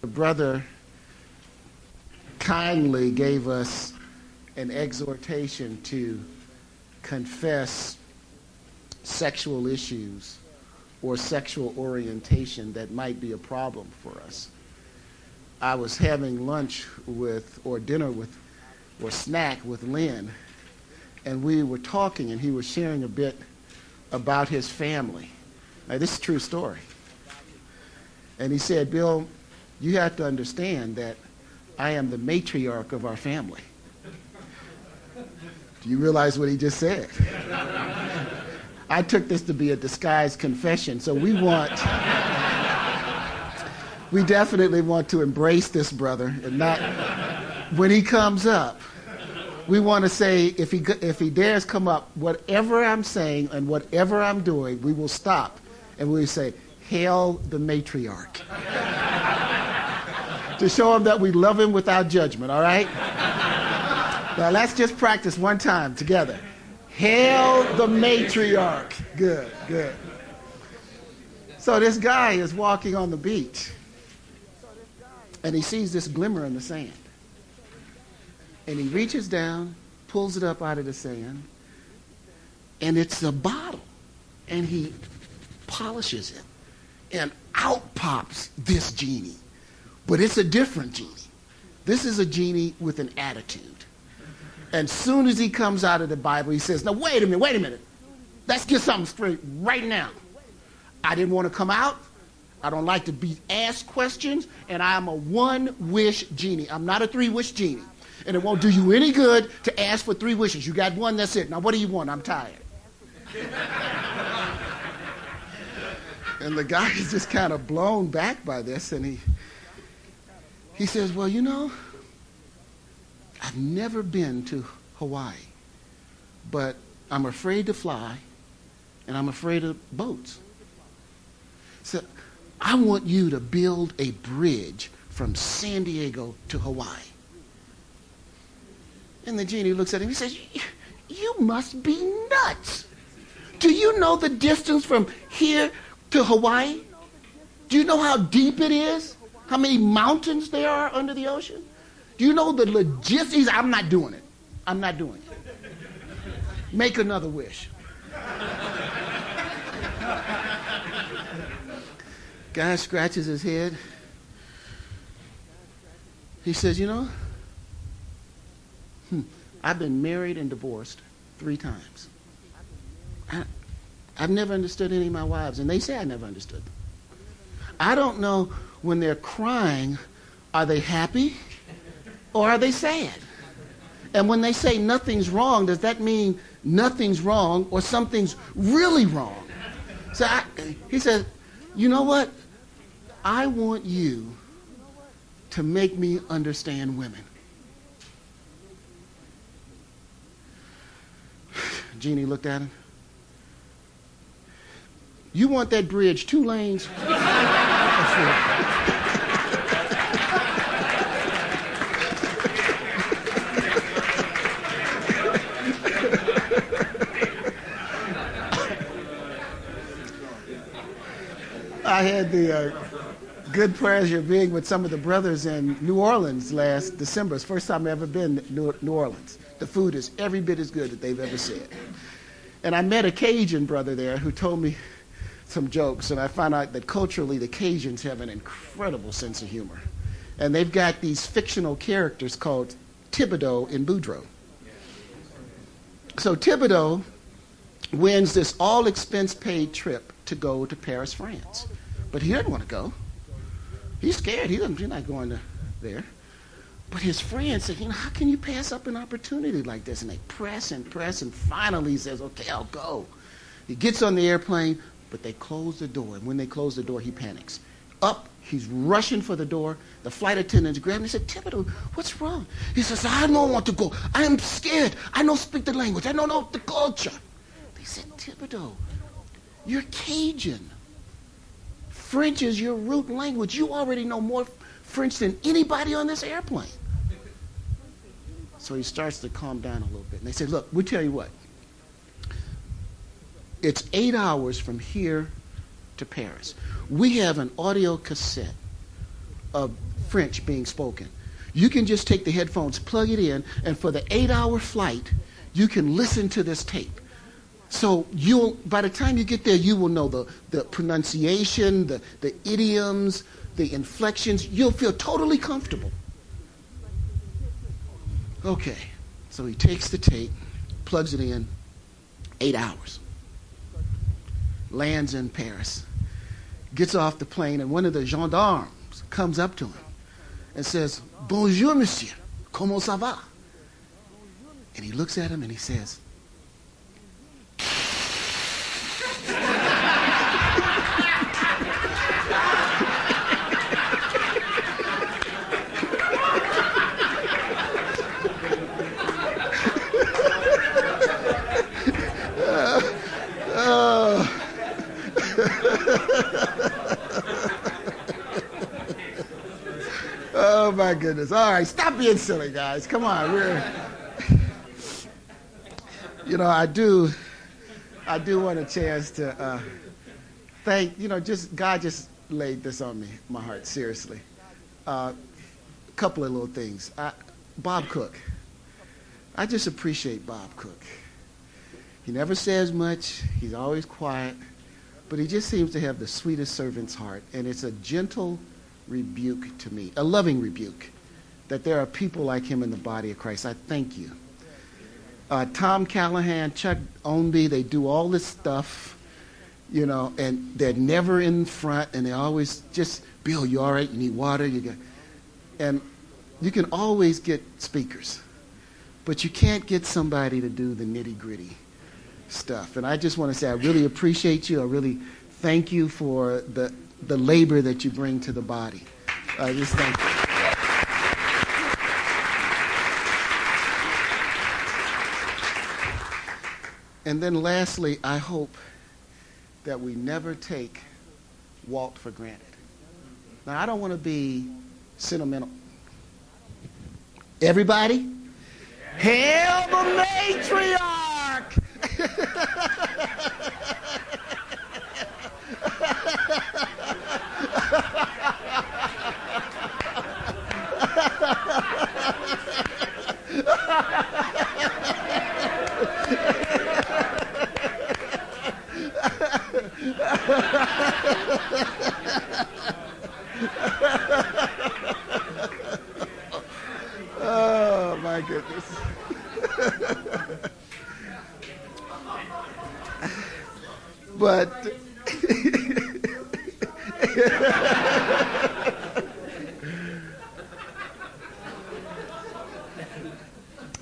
the brother kindly gave us an exhortation to confess sexual issues or sexual orientation that might be a problem for us. I was having lunch with, or dinner with, or snack with Lynn, and we were talking, and he was sharing a bit about his family. Now, this is a true story. And he said, Bill, you have to understand that I am the matriarch of our family. Do you realize what he just said? I took this to be a disguised confession, so we want, we definitely want to embrace this brother and not, when he comes up, we want to say, if he, if he dares come up, whatever I'm saying and whatever I'm doing, we will stop and we say, Hail the matriarch. to show him that we love him without judgment, all right? now let's just practice one time together. Hail the matriarch. Good, good. So this guy is walking on the beach and he sees this glimmer in the sand. And he reaches down, pulls it up out of the sand, and it's a bottle. And he polishes it. And out pops this genie. But it's a different genie. This is a genie with an attitude. And soon as he comes out of the Bible, he says, Now, wait a minute, wait a minute. Let's get something straight right now. I didn't want to come out. I don't like to be asked questions. And I'm a one wish genie. I'm not a three wish genie. And it won't do you any good to ask for three wishes. You got one, that's it. Now, what do you want? I'm tired. and the guy is just kind of blown back by this. And he, he says, Well, you know, I've never been to Hawaii, but I'm afraid to fly and I'm afraid of boats. So I want you to build a bridge from San Diego to Hawaii. And the genie looks at him. He says, You must be nuts. Do you know the distance from here to Hawaii? Do you know how deep it is? How many mountains there are under the ocean? Do you know the logistics? I'm not doing it. I'm not doing it. Make another wish. Guy scratches his head. He says, You know, hmm, I've been married and divorced three times. I, I've never understood any of my wives, and they say I never understood them. I don't know when they're crying, are they happy? or are they sad? And when they say nothing's wrong, does that mean nothing's wrong or something's really wrong? So I, he said, You know what? I want you to make me understand women. Jeannie looked at him. You want that bridge two lanes? I had the uh, good pleasure of being with some of the brothers in New Orleans last December. It's the first time I've ever been to New Orleans. The food is every bit as good that they've ever said. And I met a Cajun brother there who told me some jokes, and I found out that culturally the Cajuns have an incredible sense of humor. And they've got these fictional characters called Thibodeau and Boudreaux. So Thibodeau wins this all expense paid trip to go to Paris, France. But he doesn't want to go. He's scared. He doesn't, he's not going to there. But his friends said, you know, how can you pass up an opportunity like this? And they press and press, and finally he says, okay, I'll go. He gets on the airplane, but they close the door. And when they close the door, he panics. Up, he's rushing for the door. The flight attendants grab him and said, Thibodeau, what's wrong? He says, I don't want to go. I am scared. I don't speak the language. I don't know the culture. They said, Thibodeau, you're Cajun. French is your root language. You already know more French than anybody on this airplane. So he starts to calm down a little bit. And they say, Look, we'll tell you what. It's eight hours from here to Paris. We have an audio cassette of French being spoken. You can just take the headphones, plug it in, and for the eight hour flight, you can listen to this tape. So you'll, by the time you get there, you will know the, the pronunciation, the, the idioms, the inflections. You'll feel totally comfortable. Okay, so he takes the tape, plugs it in, eight hours. Lands in Paris, gets off the plane, and one of the gendarmes comes up to him and says, Bonjour, monsieur. Comment ça va? And he looks at him and he says, Oh my goodness. All right, stop being silly, guys. Come on. We're You know, I do I do want a chance to uh, thank, you know, just God just laid this on me, my heart, seriously. A uh, couple of little things. I, Bob Cook. I just appreciate Bob Cook. He never says much. He's always quiet, but he just seems to have the sweetest servant's heart, and it's a gentle rebuke to me, a loving rebuke, that there are people like him in the body of Christ. I thank you. Uh, Tom Callahan, Chuck Ownby, they do all this stuff, you know, and they're never in front, and they always just, Bill, you all right? You need water? You got, and you can always get speakers, but you can't get somebody to do the nitty gritty stuff. And I just want to say I really appreciate you. I really thank you for the the labor that you bring to the body. I just thank you. And then lastly, I hope that we never take Walt for granted. Now, I don't want to be sentimental. Everybody? Hail the matriarch! oh my goodness. but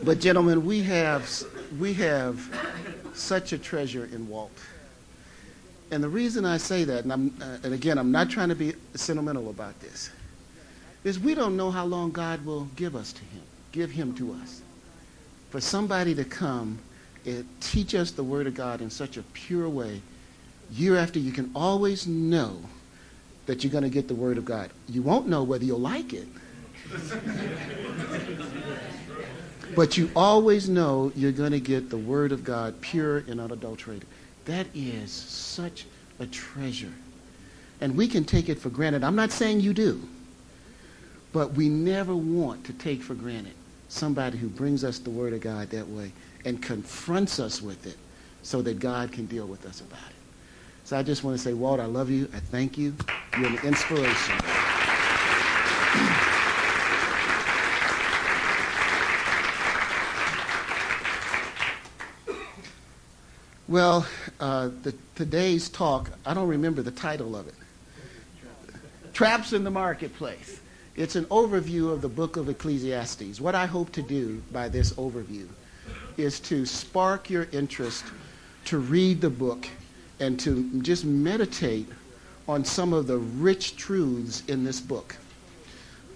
but gentlemen, we have we have such a treasure in Walt. And the reason I say that, and, I'm, uh, and again, I'm not trying to be sentimental about this, is we don't know how long God will give us to him, give him to us. For somebody to come and teach us the Word of God in such a pure way, year after you can always know that you're going to get the Word of God. You won't know whether you'll like it. but you always know you're going to get the Word of God pure and unadulterated. That is such a treasure. And we can take it for granted. I'm not saying you do, but we never want to take for granted somebody who brings us the Word of God that way and confronts us with it so that God can deal with us about it. So I just want to say, Walt, I love you. I thank you. You're an inspiration. Well, uh, the, today's talk, I don't remember the title of it. Traps in the Marketplace. It's an overview of the book of Ecclesiastes. What I hope to do by this overview is to spark your interest to read the book and to just meditate on some of the rich truths in this book.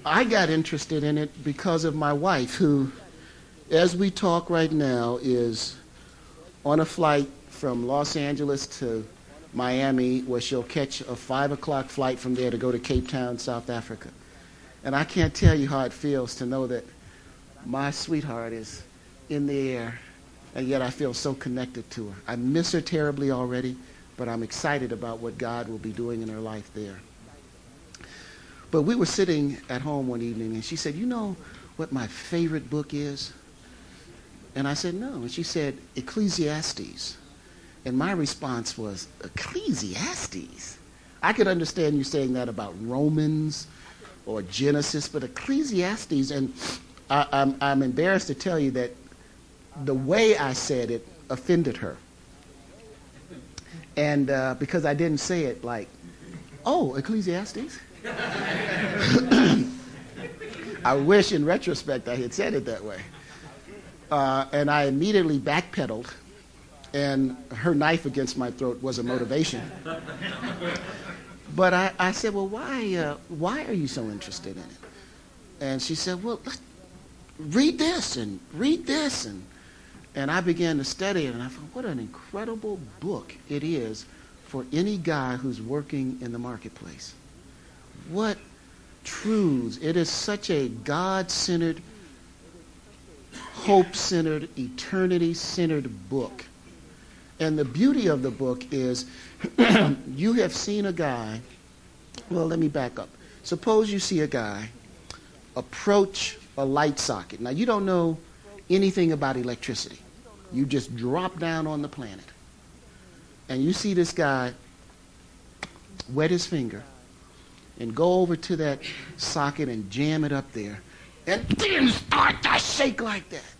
I got interested in it because of my wife, who, as we talk right now, is on a flight from Los Angeles to Miami, where she'll catch a 5 o'clock flight from there to go to Cape Town, South Africa. And I can't tell you how it feels to know that my sweetheart is in the air, and yet I feel so connected to her. I miss her terribly already, but I'm excited about what God will be doing in her life there. But we were sitting at home one evening, and she said, You know what my favorite book is? And I said, No. And she said, Ecclesiastes. And my response was, Ecclesiastes? I could understand you saying that about Romans or Genesis, but Ecclesiastes, and I, I'm, I'm embarrassed to tell you that the way I said it offended her. And uh, because I didn't say it like, oh, Ecclesiastes? I wish in retrospect I had said it that way. Uh, and I immediately backpedaled, and her knife against my throat was a motivation. but I, I said, well, why, uh, why are you so interested in it? And she said, well, read this and read this. And, and I began to study it, and I thought, what an incredible book it is for any guy who's working in the marketplace. What truths. It is such a God centered, hope centered, eternity centered book. And the beauty of the book is you have seen a guy. Well, let me back up. Suppose you see a guy approach a light socket. Now, you don't know anything about electricity, you just drop down on the planet. And you see this guy wet his finger and go over to that socket and jam it up there. And then start to shake like that.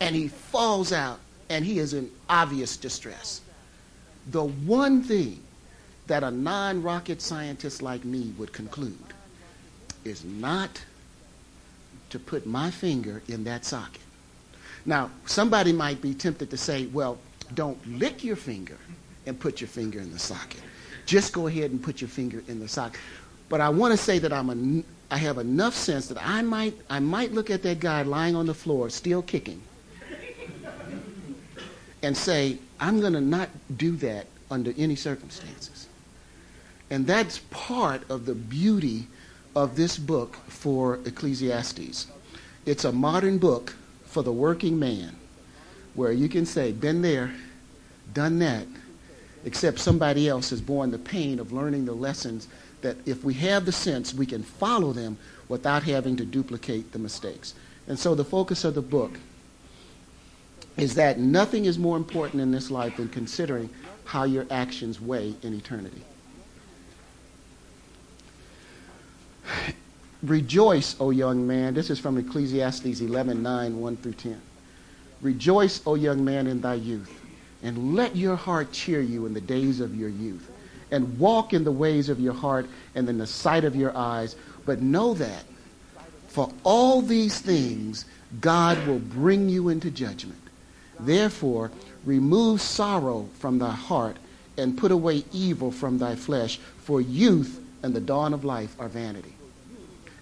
And he falls out and he is in obvious distress. The one thing that a non rocket scientist like me would conclude is not to put my finger in that socket. Now, somebody might be tempted to say, well, don't lick your finger and put your finger in the socket just go ahead and put your finger in the socket. But I want to say that I'm a, I have enough sense that I might, I might look at that guy lying on the floor, still kicking, and say, I'm going to not do that under any circumstances. And that's part of the beauty of this book for Ecclesiastes. It's a modern book for the working man where you can say, been there, done that, except somebody else has borne the pain of learning the lessons that if we have the sense, we can follow them without having to duplicate the mistakes. And so the focus of the book is that nothing is more important in this life than considering how your actions weigh in eternity. Rejoice, O young man. This is from Ecclesiastes 11 9, 1 through 10. Rejoice, O young man, in thy youth and let your heart cheer you in the days of your youth. And walk in the ways of your heart and in the sight of your eyes. But know that for all these things, God will bring you into judgment. Therefore, remove sorrow from thy heart and put away evil from thy flesh, for youth and the dawn of life are vanity.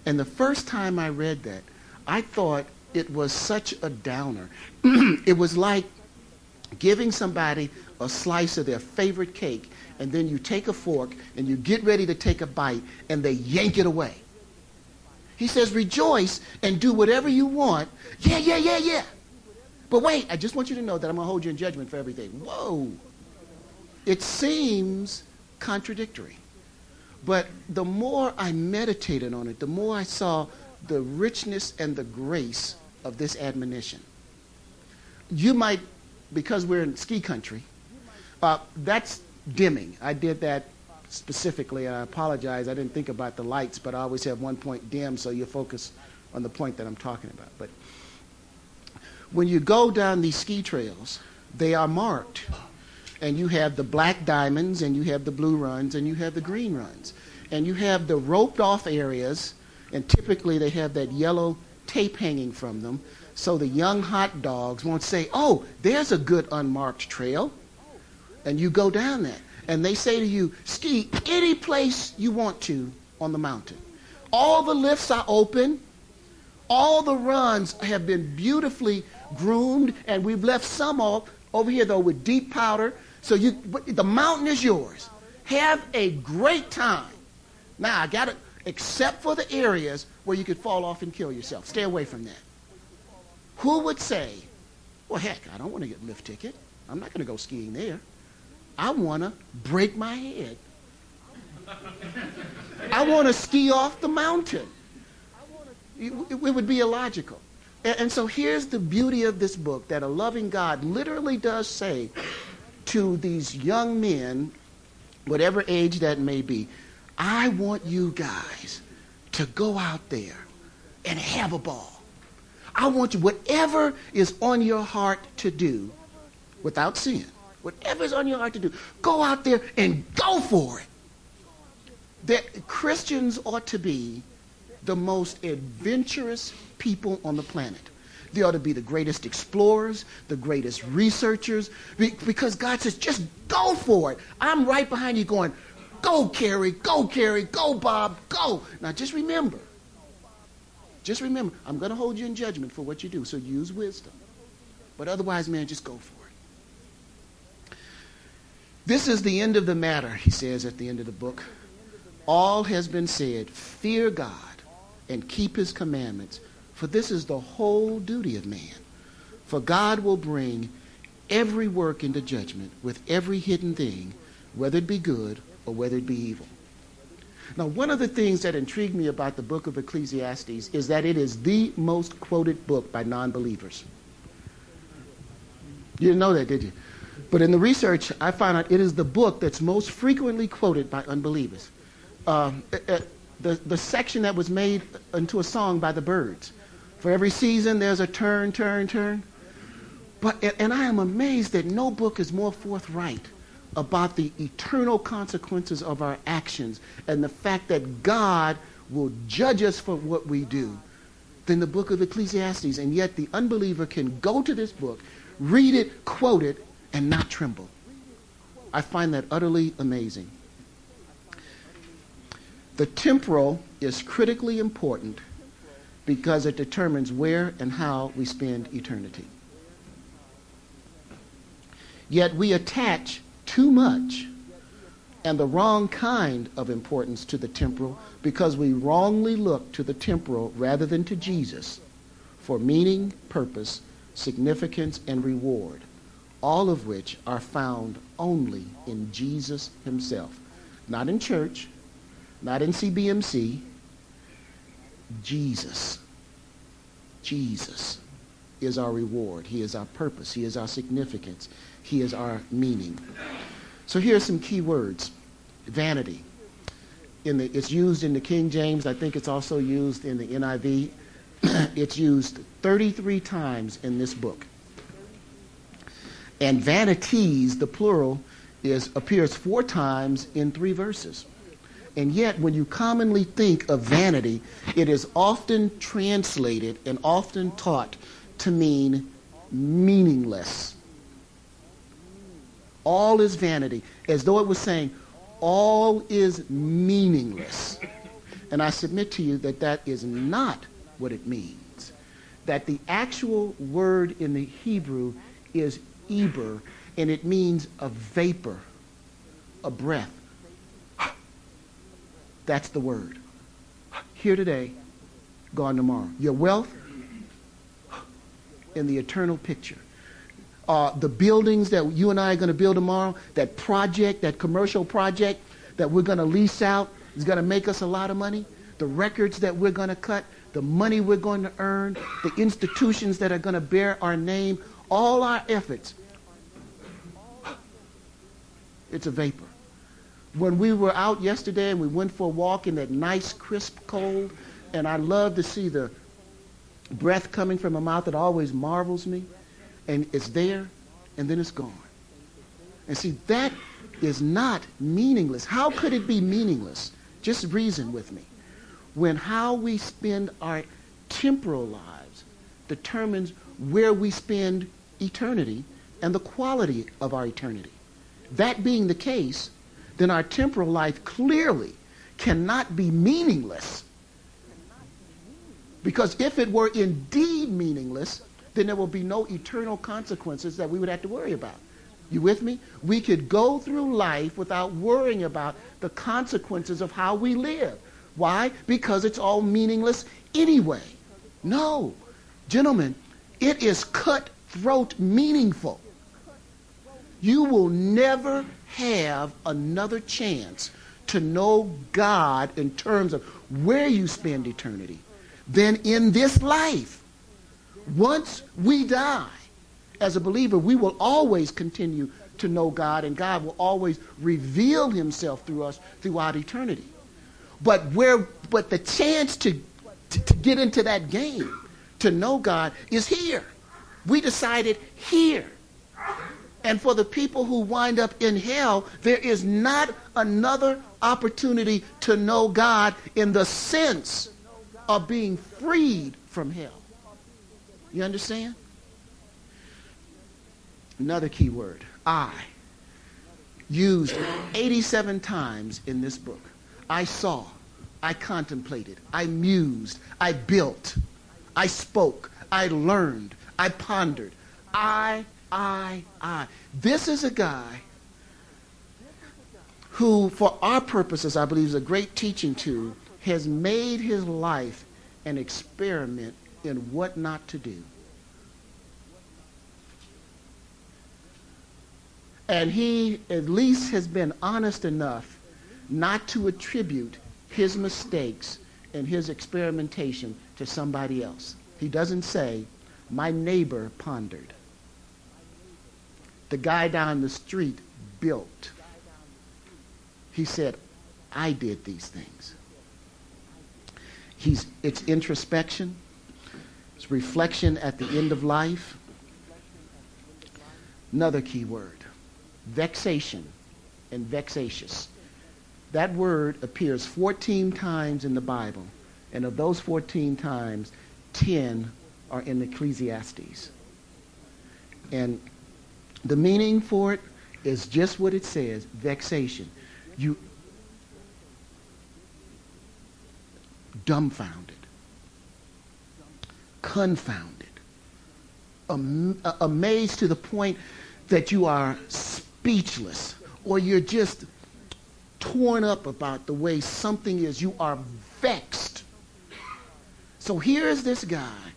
And the first time I read that, I thought it was such a downer. it was like giving somebody a slice of their favorite cake, and then you take a fork and you get ready to take a bite, and they yank it away. He says, rejoice and do whatever you want. Yeah, yeah, yeah, yeah. But wait, I just want you to know that I'm going to hold you in judgment for everything. Whoa. It seems contradictory. But the more I meditated on it, the more I saw the richness and the grace of this admonition. You might because we're in ski country, uh, that's dimming. I did that specifically. I apologize. I didn't think about the lights, but I always have one point dim so you focus on the point that I'm talking about. But when you go down these ski trails, they are marked. And you have the black diamonds, and you have the blue runs, and you have the green runs. And you have the roped off areas, and typically they have that yellow tape hanging from them so the young hot dogs won't say, oh, there's a good unmarked trail. And you go down that. And they say to you, ski any place you want to on the mountain. All the lifts are open. All the runs have been beautifully groomed. And we've left some off over here, though, with deep powder. So you, the mountain is yours. Have a great time. Now, I got it, except for the areas where you could fall off and kill yourself. Stay away from that. Who would say, well, heck, I don't want to get lift ticket. I'm not going to go skiing there. I want to break my head I want to ski off the mountain. It, it would be illogical. And, so here's the beauty of this book that a loving God literally does say to these young men, whatever age that may be, I want you guys to go out there and have a ball. I want you, whatever is on your heart to do without sin, whatever is on your heart to do, go out there and go for it. That Christians ought to be the most adventurous people on the planet. They ought to be the greatest explorers, the greatest researchers, because God says, just go for it. I'm right behind you going, go, Carrie, go, Carrie, go, Bob, go. Now just remember, just remember, I'm going to hold you in judgment for what you do, so use wisdom. But otherwise, man, just go for it. This is the end of the matter, he says at the end of the book. All has been said. Fear God and keep his commandments, for this is the whole duty of man. For God will bring every work into judgment with every hidden thing, whether it be good or whether it be evil. Now, one of the things that intrigued me about the book of Ecclesiastes is that it is the most quoted book by non believers. You didn't know that, did you? But in the research, I found out it is the book that's most frequently quoted by unbelievers. Uh, the, the section that was made into a song by the Byrds. For every season, there's a turn, turn, turn. But, and I am amazed that no book is more forthright about the eternal consequences of our actions and the fact that God will judge us for what we do than the book of Ecclesiastes. And yet the unbeliever can go to this book, read it, quote it, and not tremble. I find that utterly amazing. The temporal is critically important because it determines where and how we spend eternity. Yet we attach too much and the wrong kind of importance to the temporal because we wrongly look to the temporal rather than to Jesus for meaning, purpose, significance, and reward, all of which are found only in Jesus himself. Not in church, not in CBMC, Jesus. Jesus is our reward. He is our purpose. He is our significance. He is our meaning. So here are some key words. Vanity. The, it's used in the King James. I think it's also used in the NIV. it's used 33 times in this book. And vanities, the plural, is appears four times in three verses. And yet, when you commonly think of vanity, it is often translated and often taught to mean meaningless all is vanity, as though it was saying, all is meaningless. And I submit to you that that is not what it means. That the actual word in the Hebrew is eber, and it means a vapor, a breath. That's the word. Here today, gone tomorrow. Your wealth in the eternal picture uh, the buildings that you and I are going to build tomorrow, that project, that commercial project that we're going to lease out is going to make us a lot of money, the records that we're going to cut, the money we're going to earn, the institutions that are going to bear our name, all our efforts, it's a vapor. When we were out yesterday and we went for a walk in that nice, crisp cold, and I love to see the breath coming from a mouth that always marvels me and it's there and then it's gone. And see, that is not meaningless. How could it be meaningless? Just reason with me. When how we spend our temporal lives determines where we spend eternity and the quality of our eternity. That being the case, then our temporal life clearly cannot be meaningless. Because if it were indeed meaningless, then there will be no eternal consequences that we would have to worry about. You with me? We could go through life without worrying about the consequences of how we live. Why? Because it's all meaningless anyway. No. Gentlemen, it is cutthroat meaningful. You will never have another chance to know God in terms of where you spend eternity than in this life. Once we die, as a believer, we will always continue to know God, and God will always reveal himself through us throughout eternity. But where but the chance to, to, to get into that game, to know God, is here. We decided here. And for the people who wind up in hell, there is not another opportunity to know God in the sense of being freed from hell. You understand? Another key word, I, used 87 times in this book. I saw, I contemplated, I mused, I built, I spoke, I learned, I pondered. I, I, I. This is a guy who, for our purposes, I believe is a great teaching tool, has made his life an experiment in what not to do. And he at least has been honest enough not to attribute his mistakes and his experimentation to somebody else. He doesn't say, my neighbor pondered. The guy down the street built. He said, I did these things. He's, it's introspection. It's reflection at the end of life. Another key word vexation and vexatious. That word appears 14 times in the Bible, and of those 14 times, 10 are in Ecclesiastes. And the meaning for it is just what it says, vexation. You dumbfounded, confounded, am- uh, amazed to the point that you are speechless or you're just torn up about the way something is. You are vexed. So here is this guy,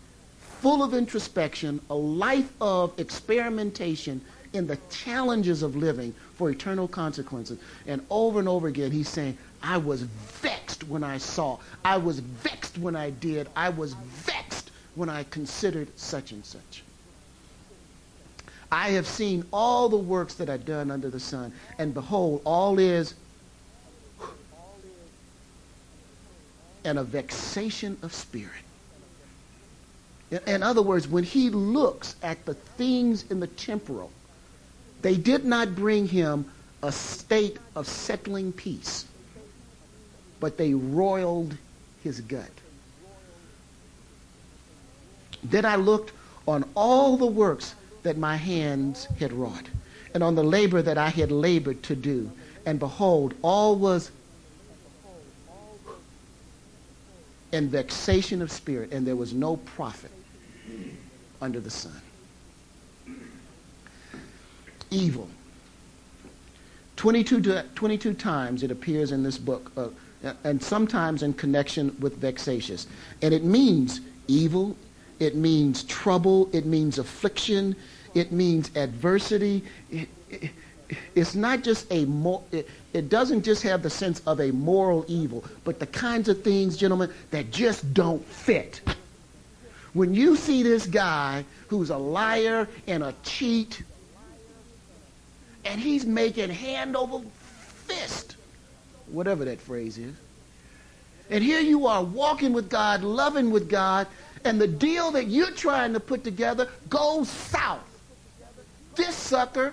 full of introspection, a life of experimentation in the challenges of living for eternal consequences. And over and over again, he's saying, I was vexed when I saw. I was vexed when I did. I was vexed when I considered such and such. I have seen all the works that are done under the sun, and behold, all is and a vexation of spirit. In other words, when he looks at the things in the temporal, they did not bring him a state of settling peace, but they roiled his gut. Then I looked on all the works that my hands had wrought, and on the labor that I had labored to do. And behold, all was in vexation of spirit, and there was no profit under the sun. Evil. 22, 22 times it appears in this book, uh, and sometimes in connection with vexatious. And it means evil, it means trouble. It means affliction. It means adversity. It, it, it's not just a more, it, it doesn't just have the sense of a moral evil, but the kinds of things, gentlemen, that just don't fit. When you see this guy who's a liar and a cheat, and he's making hand over fist, whatever that phrase is, and here you are walking with God, loving with God, and the deal that you're trying to put together goes south. This sucker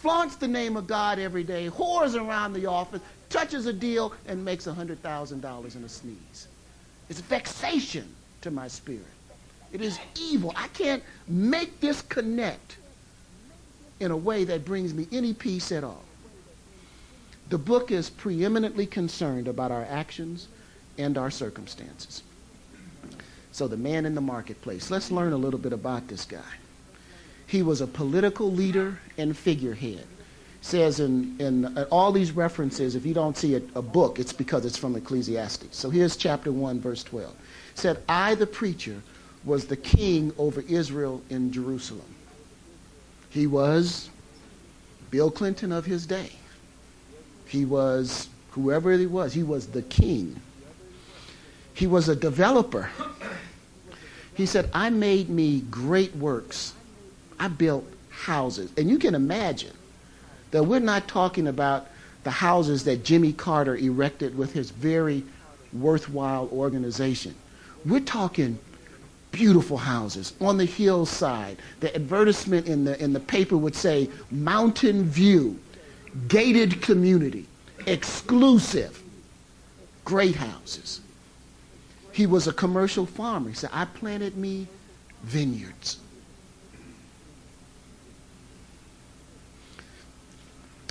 flaunts the name of God every day, whores around the office, touches a deal, and makes $100,000 in a sneeze. It's vexation to my spirit. It is evil. I can't make this connect in a way that brings me any peace at all. The book is preeminently concerned about our actions and our circumstances. So the man in the marketplace. Let's learn a little bit about this guy. He was a political leader and figurehead. Says in, in uh, all these references, if you don't see a, a book, it's because it's from Ecclesiastes. So here's chapter 1, verse 12. Said, I, the preacher, was the king over Israel in Jerusalem. He was Bill Clinton of his day. He was whoever he was, he was the king. He was a developer. He said, I made me great works. I built houses. And you can imagine that we're not talking about the houses that Jimmy Carter erected with his very worthwhile organization. We're talking beautiful houses on the hillside. The advertisement in the, in the paper would say mountain view, gated community, exclusive, great houses. He was a commercial farmer. He said, I planted me vineyards.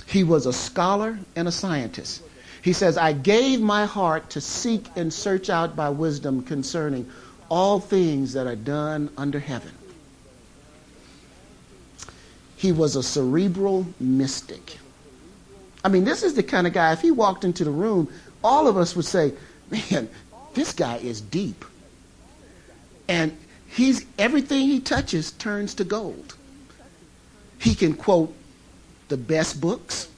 He was a scholar and a scientist. He says, I gave my heart to seek and search out by wisdom concerning all things that are done under heaven. He was a cerebral mystic. I mean, this is the kind of guy, if he walked into the room, all of us would say, man, this guy is deep. And he's everything he touches turns to gold. He can quote the best books.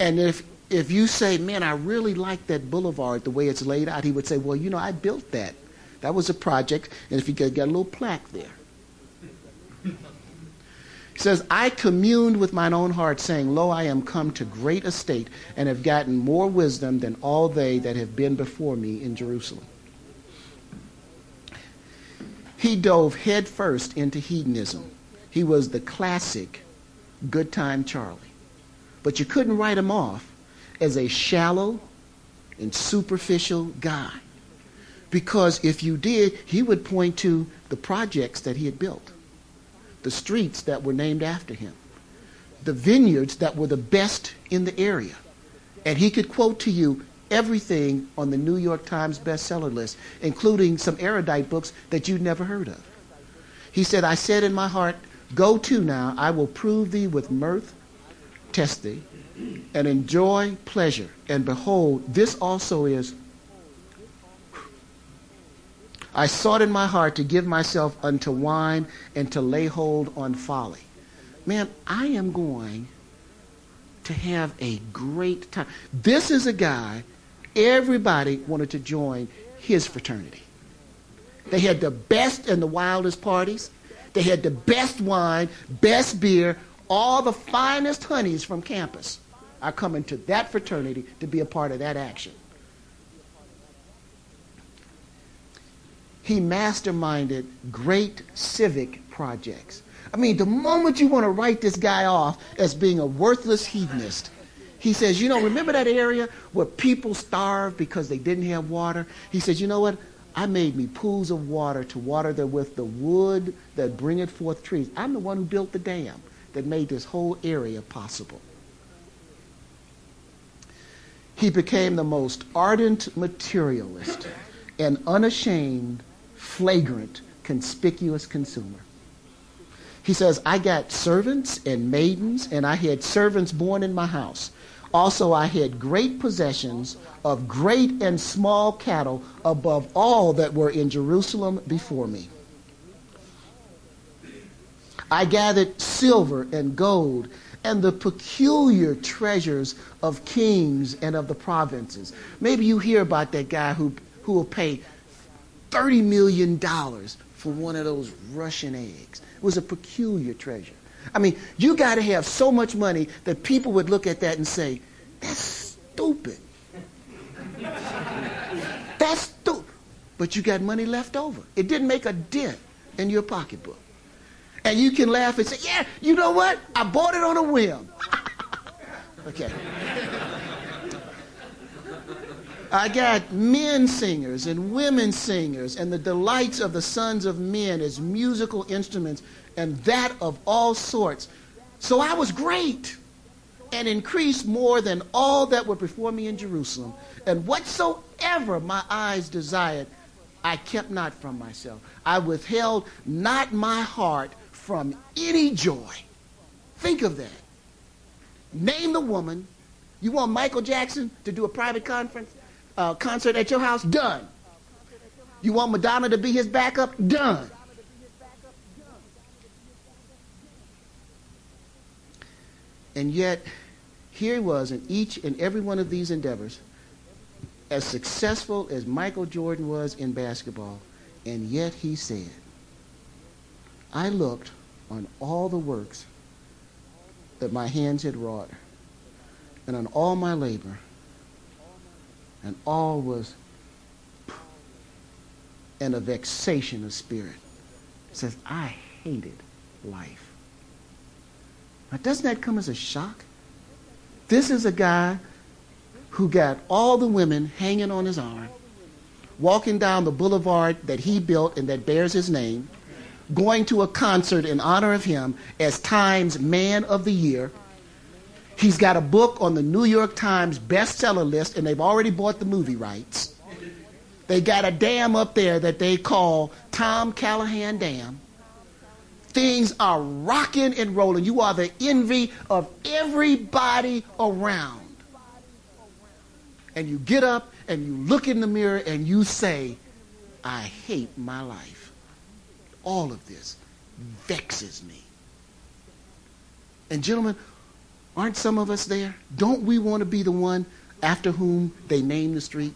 And if if you say, "Man, I really like that boulevard the way it's laid out," he would say, "Well, you know, I built that. That was a project, and if you get, get a little plaque there." He says, I communed with mine own heart, saying, Lo, I am come to great estate, and have gotten more wisdom than all they that have been before me in Jerusalem. He dove headfirst into hedonism. He was the classic good time Charlie. But you couldn't write him off as a shallow and superficial guy. Because if you did, he would point to the projects that he had built the streets that were named after him, the vineyards that were the best in the area. And he could quote to you everything on the New York Times bestseller list, including some erudite books that you'd never heard of. He said, I said in my heart, Go to now, I will prove thee with mirth, test thee, and enjoy pleasure. And behold, this also is I sought in my heart to give myself unto wine and to lay hold on folly. Man, I am going to have a great time. This is a guy, everybody wanted to join his fraternity. They had the best and the wildest parties. They had the best wine, best beer, all the finest honeys from campus are coming to that fraternity to be a part of that action. He masterminded great civic projects. I mean, the moment you want to write this guy off as being a worthless hedonist, he says, you know, remember that area where people starved because they didn't have water? He says, you know what? I made me pools of water to water them with the wood that bringeth forth trees. I'm the one who built the dam that made this whole area possible. He became the most ardent materialist and unashamed flagrant, conspicuous consumer. He says, I got servants and maidens, and I had servants born in my house. Also, I had great possessions of great and small cattle above all that were in Jerusalem before me. I gathered silver and gold and the peculiar treasures of kings and of the provinces. Maybe you hear about that guy who, who will pay $30 million for one of those Russian eggs. It was a peculiar treasure. I mean, you got to have so much money that people would look at that and say, that's stupid. that's stupid. But you got money left over. It didn't make a dent in your pocketbook. And you can laugh and say, yeah, you know what? I bought it on a whim. okay. I got men singers and women singers, and the delights of the sons of men as musical instruments, and that of all sorts. So I was great and increased more than all that were before me in Jerusalem. And whatsoever my eyes desired, I kept not from myself. I withheld not my heart from any joy. Think of that. Name the woman. You want Michael Jackson to do a private conference? Uh, concert at your house? Done. You want Madonna to be his backup? Done. And yet, here he was in each and every one of these endeavors, as successful as Michael Jordan was in basketball, and yet he said, I looked on all the works that my hands had wrought, and on all my labor, and all was in a vexation of spirit. It says, I hated life. Now, doesn't that come as a shock? This is a guy who got all the women hanging on his arm, walking down the boulevard that he built and that bears his name, going to a concert in honor of him as Times Man of the Year. He's got a book on the New York Times bestseller list, and they've already bought the movie rights. They got a dam up there that they call Tom Callahan Dam. Things are rocking and rolling. You are the envy of everybody around. And you get up and you look in the mirror and you say, I hate my life. All of this vexes me. And, gentlemen, aren't some of us there? Don't we want to be the one after whom they name the street?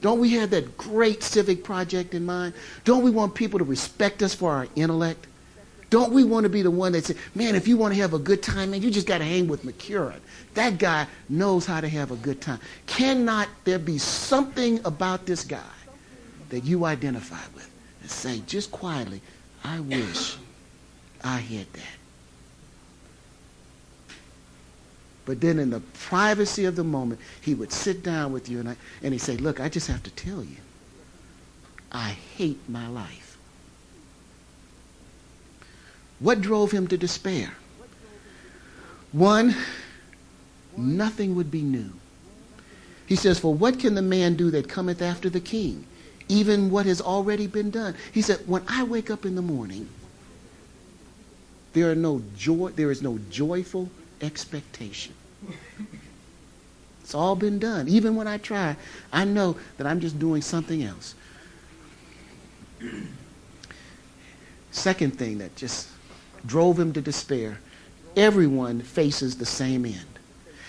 Don't we have that great civic project in mind? Don't we want people to respect us for our intellect? Don't we want to be the one that says, man, if you want to have a good time, man, you just got to hang with McCurine. That guy knows how to have a good time. Cannot there be something about this guy that you identify with and say, just quietly, I wish I had that. But then in the privacy of the moment, he would sit down with you and, I, and he'd say, look, I just have to tell you, I hate my life. What drove him to despair? One, nothing would be new. He says, For what can the man do that cometh after the king? Even what has already been done. He said, When I wake up in the morning, there, are no joy, there is no joyful expectation. It's all been done. Even when I try, I know that I'm just doing something else. Second thing that just drove him to despair. Everyone faces the same end.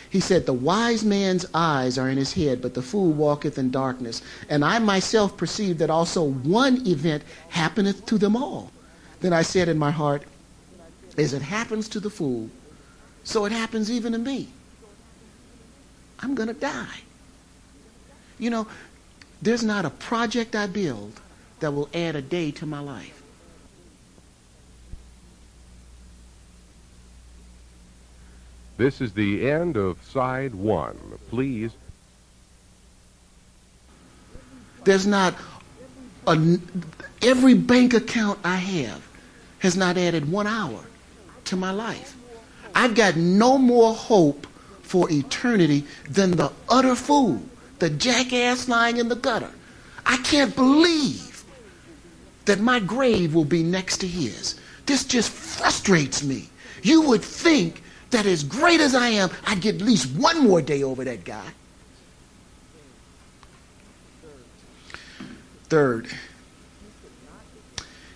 He said, The wise man's eyes are in his head, but the fool walketh in darkness. And I myself perceive that also one event happeneth to them all. Then I said in my heart, As it happens to the fool, so it happens even to me. I'm going to die. You know, there's not a project I build that will add a day to my life. This is the end of side one. Please. There's not a, every bank account I have has not added one hour to my life. I've got no more hope for eternity than the utter fool, the jackass lying in the gutter. I can't believe that my grave will be next to his. This just frustrates me. You would think that as great as I am, I'd get at least one more day over that guy. Third,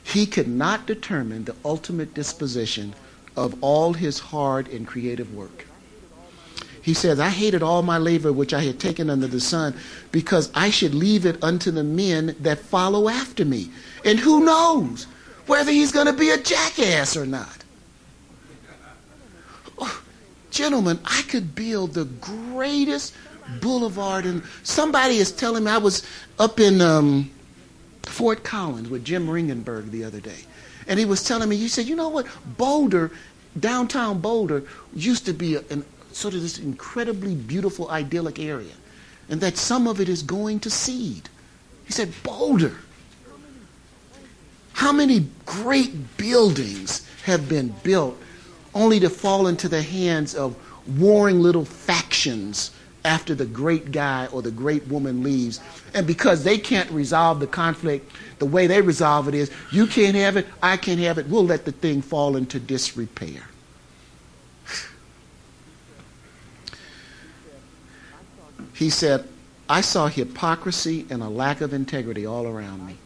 he could not determine the ultimate disposition of all his hard and creative work. He says, I hated all my labor which I had taken under the sun, because I should leave it unto the men that follow after me. And who knows whether he's going to be a jackass or not. Gentlemen, I could build the greatest boulevard. And somebody is telling me I was up in um, Fort Collins with Jim Ringenberg the other day. And he was telling me, he said, you know what? Boulder, downtown Boulder, used to be a, an, sort of this incredibly beautiful, idyllic area. And that some of it is going to seed. He said, Boulder. How many great buildings have been built only to fall into the hands of warring little factions after the great guy or the great woman leaves. And because they can't resolve the conflict, the way they resolve it is you can't have it, I can't have it, we'll let the thing fall into disrepair. He said, I saw hypocrisy and a lack of integrity all around me.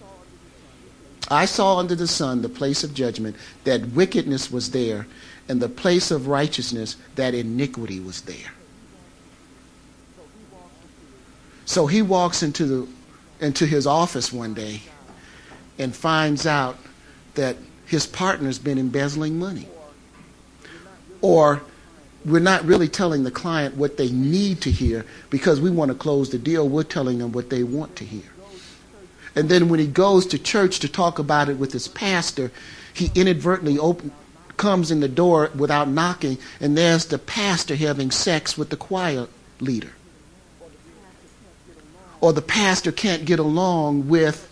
I saw under the sun the place of judgment that wickedness was there and the place of righteousness that iniquity was there. So he walks into the into his office one day and finds out that his partner's been embezzling money. Or we're not really telling the client what they need to hear because we want to close the deal. We're telling them what they want to hear. And then when he goes to church to talk about it with his pastor, he inadvertently open, comes in the door without knocking, and there's the pastor having sex with the choir leader. Or the pastor can't get along with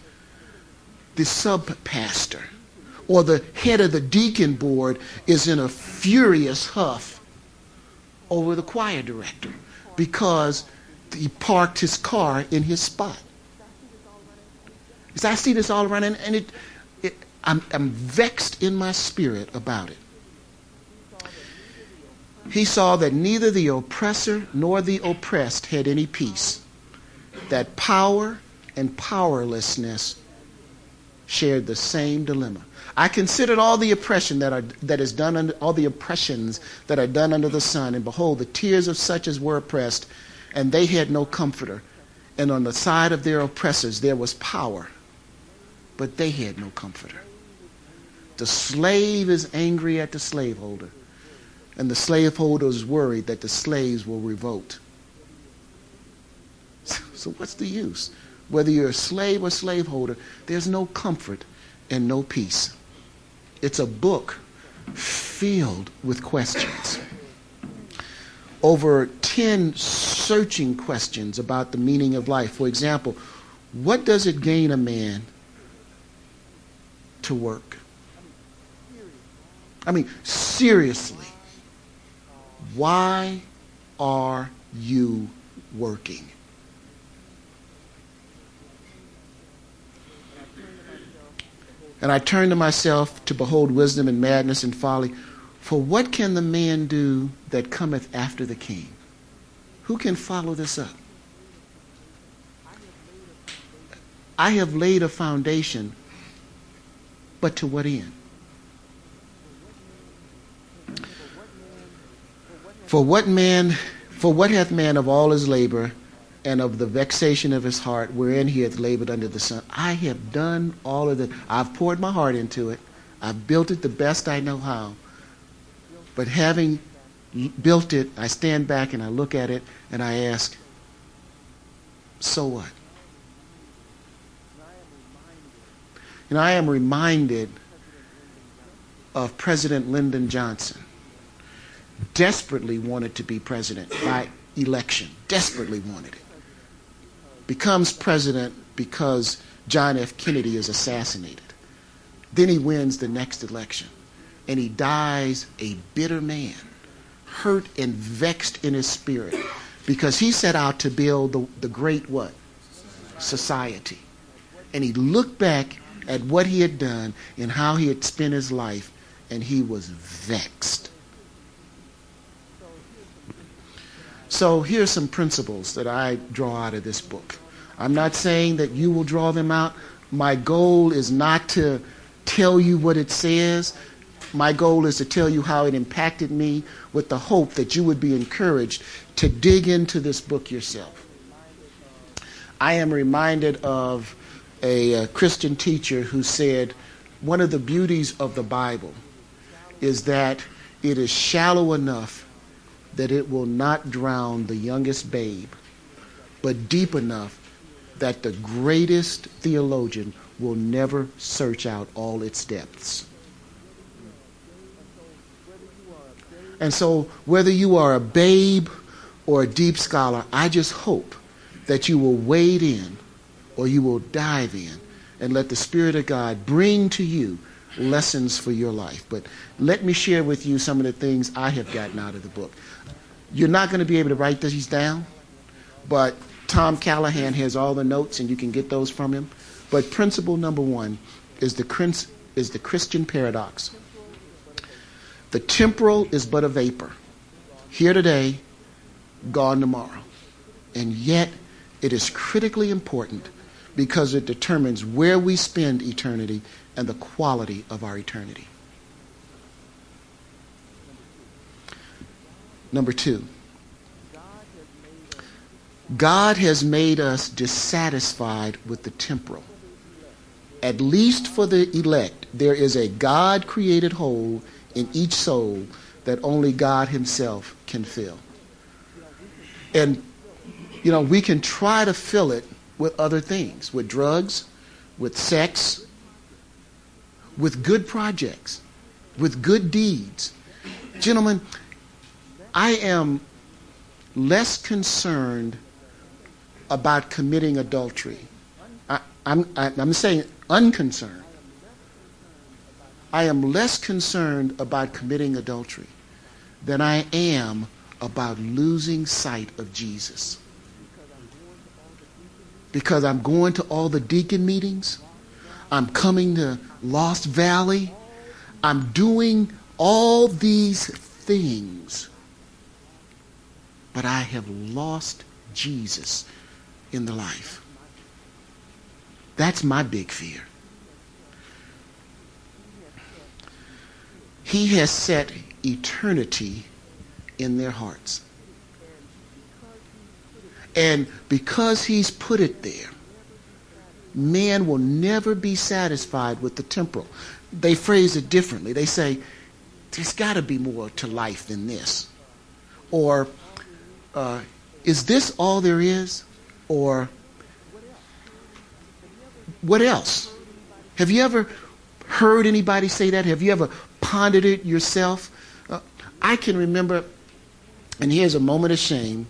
the sub pastor. Or the head of the deacon board is in a furious huff over the choir director because he parked his car in his spot. I see this all around, and, and it, it, I'm, I'm vexed in my spirit about it. He saw that neither the oppressor nor the oppressed had any peace, that power and powerlessness shared the same dilemma. I considered all the oppression that, are, that is done under, all the oppressions that are done under the sun, and behold, the tears of such as were oppressed, and they had no comforter. And on the side of their oppressors there was power, but they had no comforter. The slave is angry at the slaveholder, and the slaveholder is worried that the slaves will revolt. So, what's the use? Whether you're a slave or slaveholder, there's no comfort and no peace. It's a book filled with questions. Over 10 searching questions about the meaning of life. For example, what does it gain a man to work? I mean, seriously, why are you working? And I turned to myself to behold wisdom and madness and folly. For what can the man do that cometh after the king? Who can follow this up? I have laid a foundation, but to what end? For what man, for what hath man of all his labor and of the vexation of his heart wherein he hath labored under the sun. I have done all of that. I've poured my heart into it. I've built it the best I know how. But having built it, I stand back and I look at it and I ask, so what? And I am reminded of President Lyndon Johnson. Desperately wanted to be president by election. Desperately wanted it becomes president because John F. Kennedy is assassinated. Then he wins the next election. And he dies a bitter man, hurt and vexed in his spirit, because he set out to build the, the great what? Society. And he looked back at what he had done and how he had spent his life, and he was vexed. So here's some principles that I draw out of this book. I'm not saying that you will draw them out. My goal is not to tell you what it says. My goal is to tell you how it impacted me with the hope that you would be encouraged to dig into this book yourself. I am reminded of a, a Christian teacher who said one of the beauties of the Bible is that it is shallow enough that it will not drown the youngest babe, but deep enough that the greatest theologian will never search out all its depths. And so, whether you are a babe or a deep scholar, I just hope that you will wade in or you will dive in and let the Spirit of God bring to you lessons for your life. But let me share with you some of the things I have gotten out of the book. You're not going to be able to write these down, but Tom Callahan has all the notes, and you can get those from him. But principle number one is the, is the Christian paradox. The temporal is but a vapor, here today, gone tomorrow. And yet, it is critically important because it determines where we spend eternity and the quality of our eternity. Number two, God has made us dissatisfied with the temporal. At least for the elect, there is a God created hole in each soul that only God Himself can fill. And, you know, we can try to fill it with other things, with drugs, with sex, with good projects, with good deeds. Gentlemen, I am less concerned about committing adultery. I, I'm, I'm saying unconcerned. I am less concerned about committing adultery than I am about losing sight of Jesus. Because I'm going to all the deacon meetings, I'm coming to Lost Valley, I'm doing all these things, but I have lost Jesus in the life. That's my big fear. He has set eternity in their hearts. And because he's put it there, man will never be satisfied with the temporal. They phrase it differently. They say, there's got to be more to life than this. Or, uh, is this all there is? Or, what else? Have you ever heard anybody say that? Have you ever pondered it yourself? Uh, I can remember, and here's a moment of shame,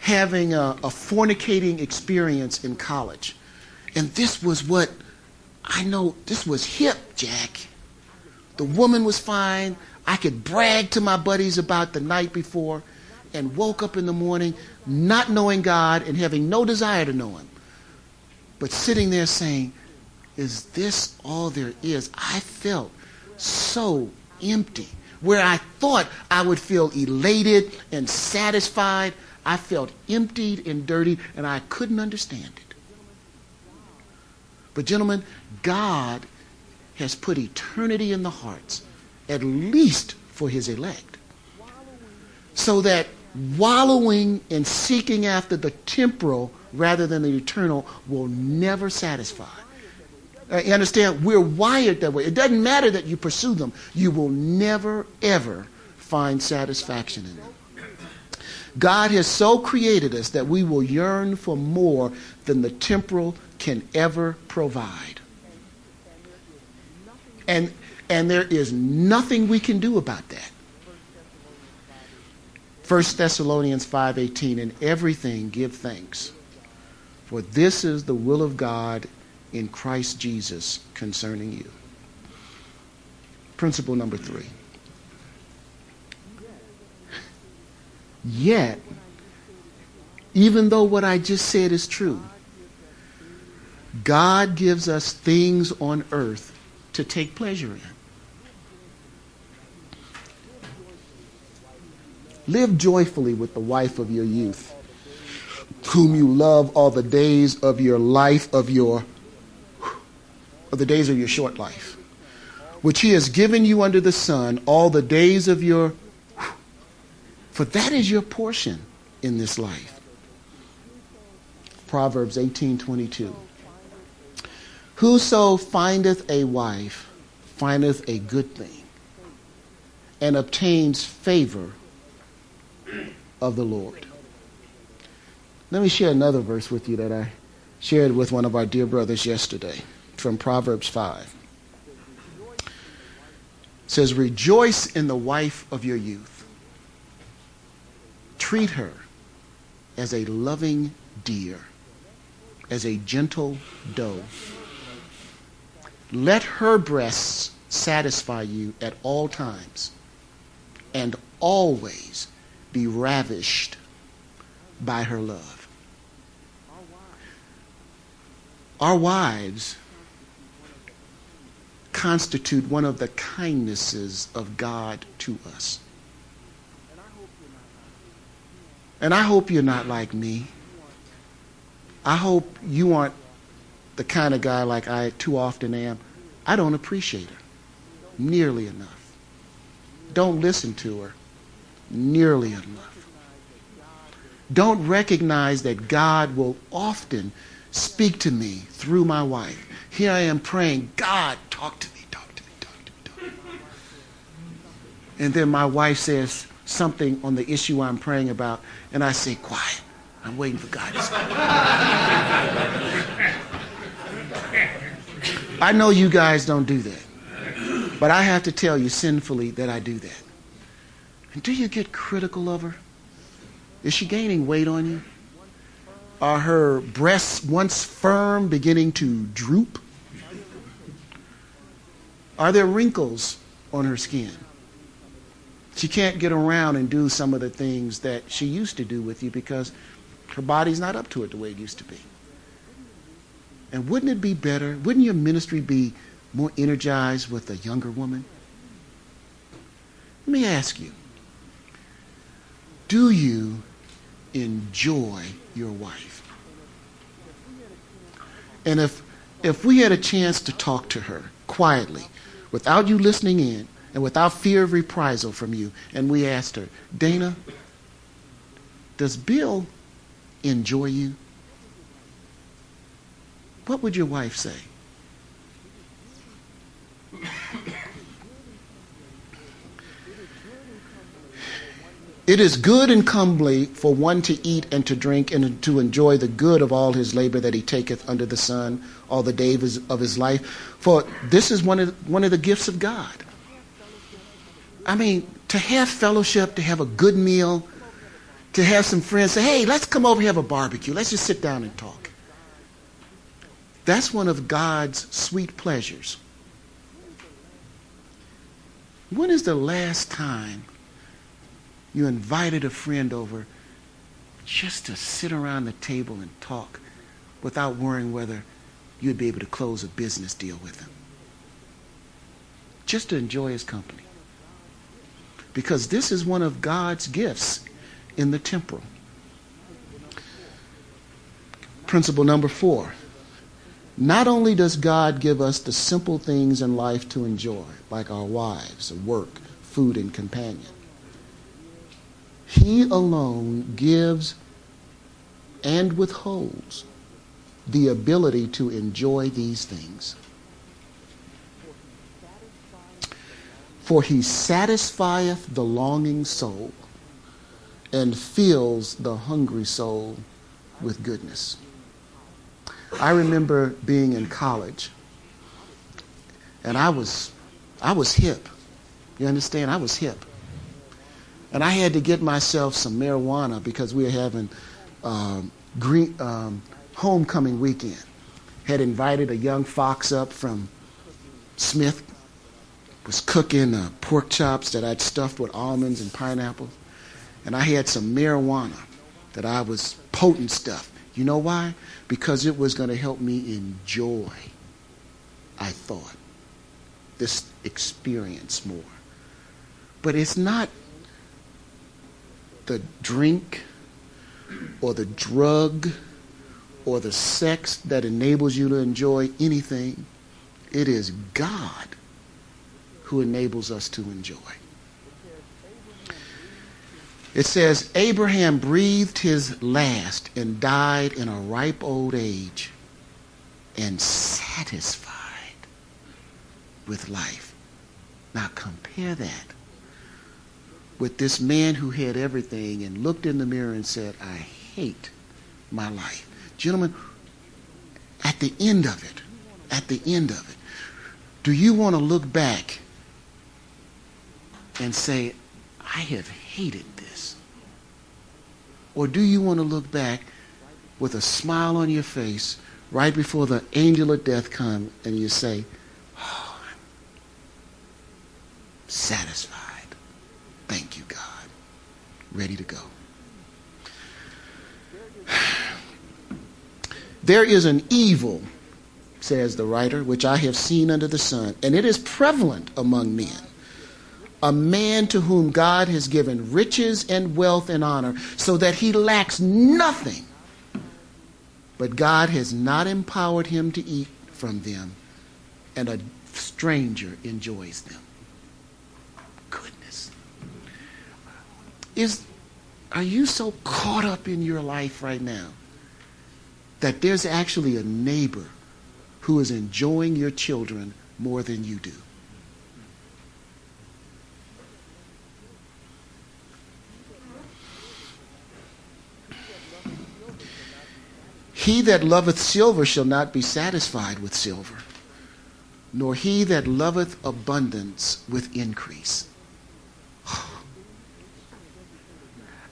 having a, a fornicating experience in college. And this was what I know, this was hip, Jack. The woman was fine. I could brag to my buddies about the night before and woke up in the morning not knowing God and having no desire to know Him. But sitting there saying, Is this all there is? I felt so empty. Where I thought I would feel elated and satisfied, I felt emptied and dirty, and I couldn't understand it. But, gentlemen, God has put eternity in the hearts, at least for his elect. So that wallowing and seeking after the temporal rather than the eternal will never satisfy. Uh, you understand? We're wired that way. It doesn't matter that you pursue them, you will never, ever find satisfaction in them. God has so created us that we will yearn for more than the temporal can ever provide. And, and there is nothing we can do about that. 1 Thessalonians 5:18 in everything give thanks for this is the will of God in Christ Jesus concerning you. Principle number 3. Yet even though what I just said is true, God gives us things on earth to take pleasure in. Live joyfully with the wife of your youth, whom you love all the days of your life, of your of the days of your short life, which he has given you under the sun, all the days of your for that is your portion in this life. Proverbs 18:22. Whoso findeth a wife findeth a good thing and obtains favor of the Lord. Let me share another verse with you that I shared with one of our dear brothers yesterday from Proverbs 5. It says, Rejoice in the wife of your youth. Treat her as a loving deer, as a gentle doe. Let her breasts satisfy you at all times, and always be ravished by her love. Our wives constitute one of the kindnesses of God to us. And I hope you're not like me. I hope you aren't the kind of guy like I too often am. I don't appreciate her nearly enough. Don't listen to her nearly enough. don't recognize that God will often speak to me through my wife. Here I am praying, God, talk to me, talk to me, talk to me, talk to me. And then my wife says something on the issue I'm praying about, and I say, quiet. I'm waiting for God to speak. I know you guys don't do that. But I have to tell you sinfully that I do that. And do you get critical of her? Is she gaining weight on you? Are her breasts once firm beginning to droop? Are there wrinkles on her skin? She can't get around and do some of the things that she used to do with you because her body's not up to it the way it used to be. And wouldn't it be better? Wouldn't your ministry be more energized with a younger woman? Let me ask you do you enjoy your wife? And if, if we had a chance to talk to her quietly, without you listening in, and without fear of reprisal from you, and we asked her, Dana, does Bill enjoy you? What would your wife say? It is good and comely for one to eat and to drink and to enjoy the good of all his labor that he taketh under the sun all the days of his life. For this is one of, one of the gifts of God. I mean, to have fellowship, to have a good meal, to have some friends say, hey, let's come over have a barbecue. Let's just sit down and talk. That's one of God's sweet pleasures. When is the last time you invited a friend over just to sit around the table and talk without worrying whether you'd be able to close a business deal with him. Just to enjoy his company. Because this is one of God's gifts in the temporal. Principle number four. Not only does God give us the simple things in life to enjoy, like our wives, work, food, and companion, he alone gives and withholds the ability to enjoy these things. For he satisfieth the longing soul and fills the hungry soul with goodness. I remember being in college and I was I was hip. You understand? I was hip. And I had to get myself some marijuana because we were having um, green, um, homecoming weekend. Had invited a young fox up from Smith, was cooking uh, pork chops that I'd stuffed with almonds and pineapple. And I had some marijuana that I was potent stuff. You know why? Because it was going to help me enjoy, I thought, this experience more. But it's not the drink or the drug or the sex that enables you to enjoy anything. It is God who enables us to enjoy. It says, Abraham breathed his last and died in a ripe old age and satisfied with life. Now compare that with this man who had everything and looked in the mirror and said, I hate my life. Gentlemen, at the end of it, at the end of it, do you want to look back and say, I have hated this? Or do you want to look back with a smile on your face right before the angel of death comes and you say, oh, I'm satisfied. Thank you, God. Ready to go. There is an evil, says the writer, which I have seen under the sun, and it is prevalent among men. A man to whom God has given riches and wealth and honor, so that he lacks nothing. But God has not empowered him to eat from them, and a stranger enjoys them. Is Are you so caught up in your life right now that there's actually a neighbor who is enjoying your children more than you do? He that loveth silver shall not be satisfied with silver, nor he that loveth abundance with increase.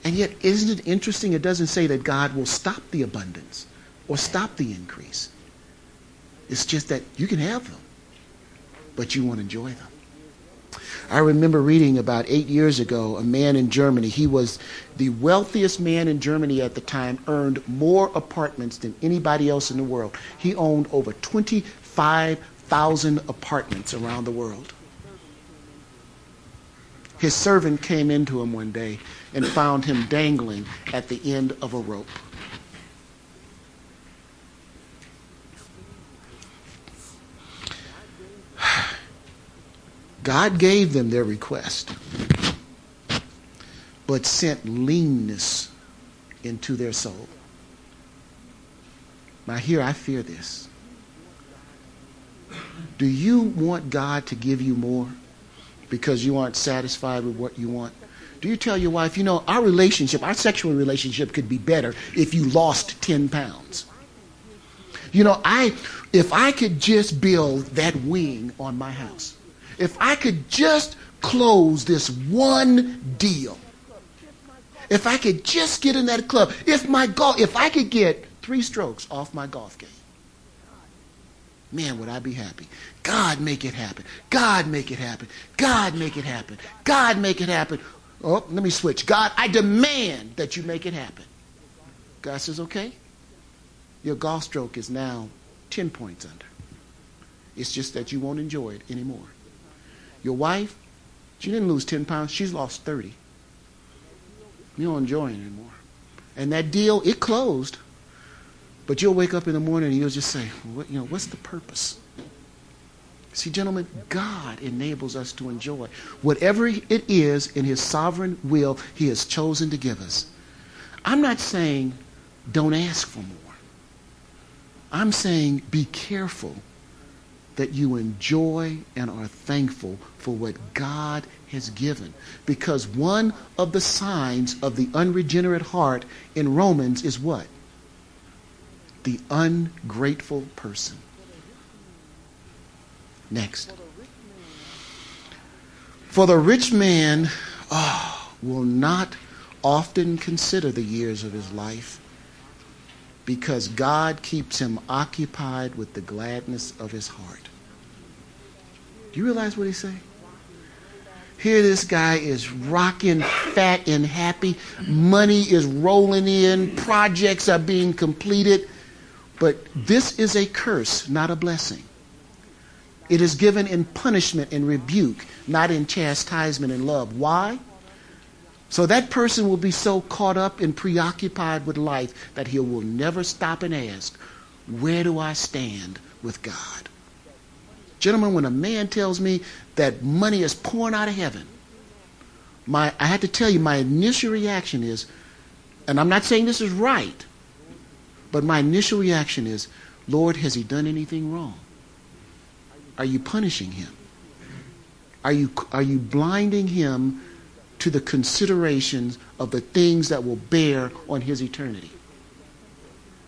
And yet, isn't it interesting? It doesn't say that God will stop the abundance or stop the increase. It's just that you can have them, but you won't enjoy them. I remember reading about eight years ago a man in Germany. He was the wealthiest man in Germany at the time, earned more apartments than anybody else in the world. He owned over 25,000 apartments around the world. His servant came into him one day and found him dangling at the end of a rope. God gave them their request, but sent leanness into their soul. Now, here I fear this. Do you want God to give you more because you aren't satisfied with what you want? Do you tell your wife, you know, our relationship, our sexual relationship could be better if you lost 10 pounds? You know, I if I could just build that wing on my house if I could just close this one deal, if I could just get in that club, if my golf, if I could get three strokes off my golf game, man, would I be happy. God make it happen. God make it happen. God make it happen. God make it happen. Oh, let me switch. God, I demand that you make it happen. God says, okay. Your golf stroke is now 10 points under. It's just that you won't enjoy it anymore. Your wife, she didn't lose 10 pounds, she's lost 30. You don't enjoy it anymore. And that deal, it closed. But you'll wake up in the morning and you'll just say, what, you know, what's the purpose? See, gentlemen, God enables us to enjoy whatever it is in His sovereign will He has chosen to give us. I'm not saying don't ask for more. I'm saying be careful that you enjoy and are thankful for what God has given. Because one of the signs of the unregenerate heart in Romans is what? The ungrateful person. Next. For the rich man oh, will not often consider the years of his life because God keeps him occupied with the gladness of his heart. Do you realize what he's saying? Here, this guy is rocking, fat, and happy. Money is rolling in. Projects are being completed. But this is a curse, not a blessing. It is given in punishment and rebuke, not in chastisement and love. Why? So that person will be so caught up and preoccupied with life that he will never stop and ask, Where do I stand with God? Gentlemen, when a man tells me that money is pouring out of heaven, my, I had to tell you, my initial reaction is, and I'm not saying this is right, but my initial reaction is, Lord, has he done anything wrong? Are you punishing him? Are you, are you blinding him to the considerations of the things that will bear on his eternity?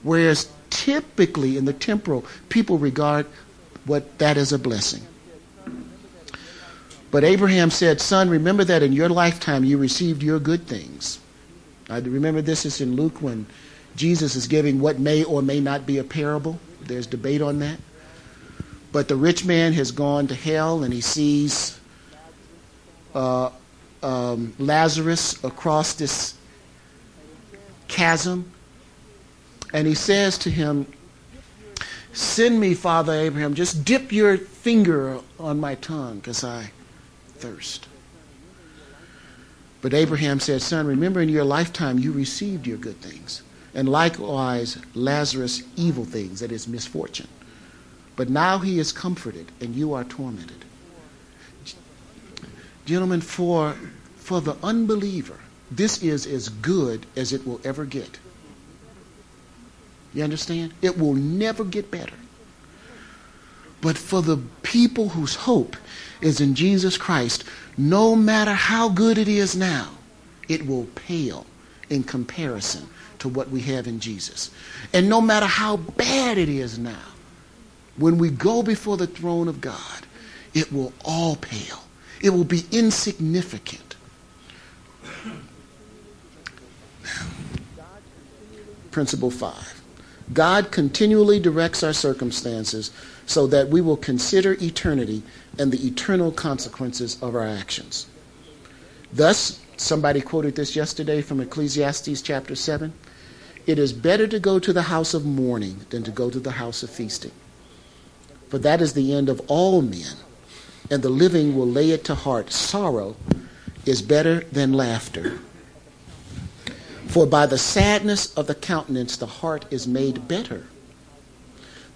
Whereas typically in the temporal, people regard what that as a blessing. But Abraham said, Son, remember that in your lifetime you received your good things. I remember this is in Luke when Jesus is giving what may or may not be a parable. There's debate on that. But the rich man has gone to hell and he sees uh, um, Lazarus across this chasm. And he says to him, Send me, Father Abraham, just dip your finger on my tongue because I thirst. But Abraham said, Son, remember in your lifetime you received your good things, and likewise Lazarus evil things, that is misfortune. But now he is comforted, and you are tormented. Gentlemen, for, for the unbeliever, this is as good as it will ever get. You understand? It will never get better. But for the people whose hope is in Jesus Christ, no matter how good it is now, it will pale in comparison to what we have in Jesus. And no matter how bad it is now, when we go before the throne of God, it will all pale. It will be insignificant. Principle five God continually directs our circumstances so that we will consider eternity and the eternal consequences of our actions. Thus, somebody quoted this yesterday from Ecclesiastes chapter 7 it is better to go to the house of mourning than to go to the house of feasting. For that is the end of all men, and the living will lay it to heart. Sorrow is better than laughter. For by the sadness of the countenance the heart is made better.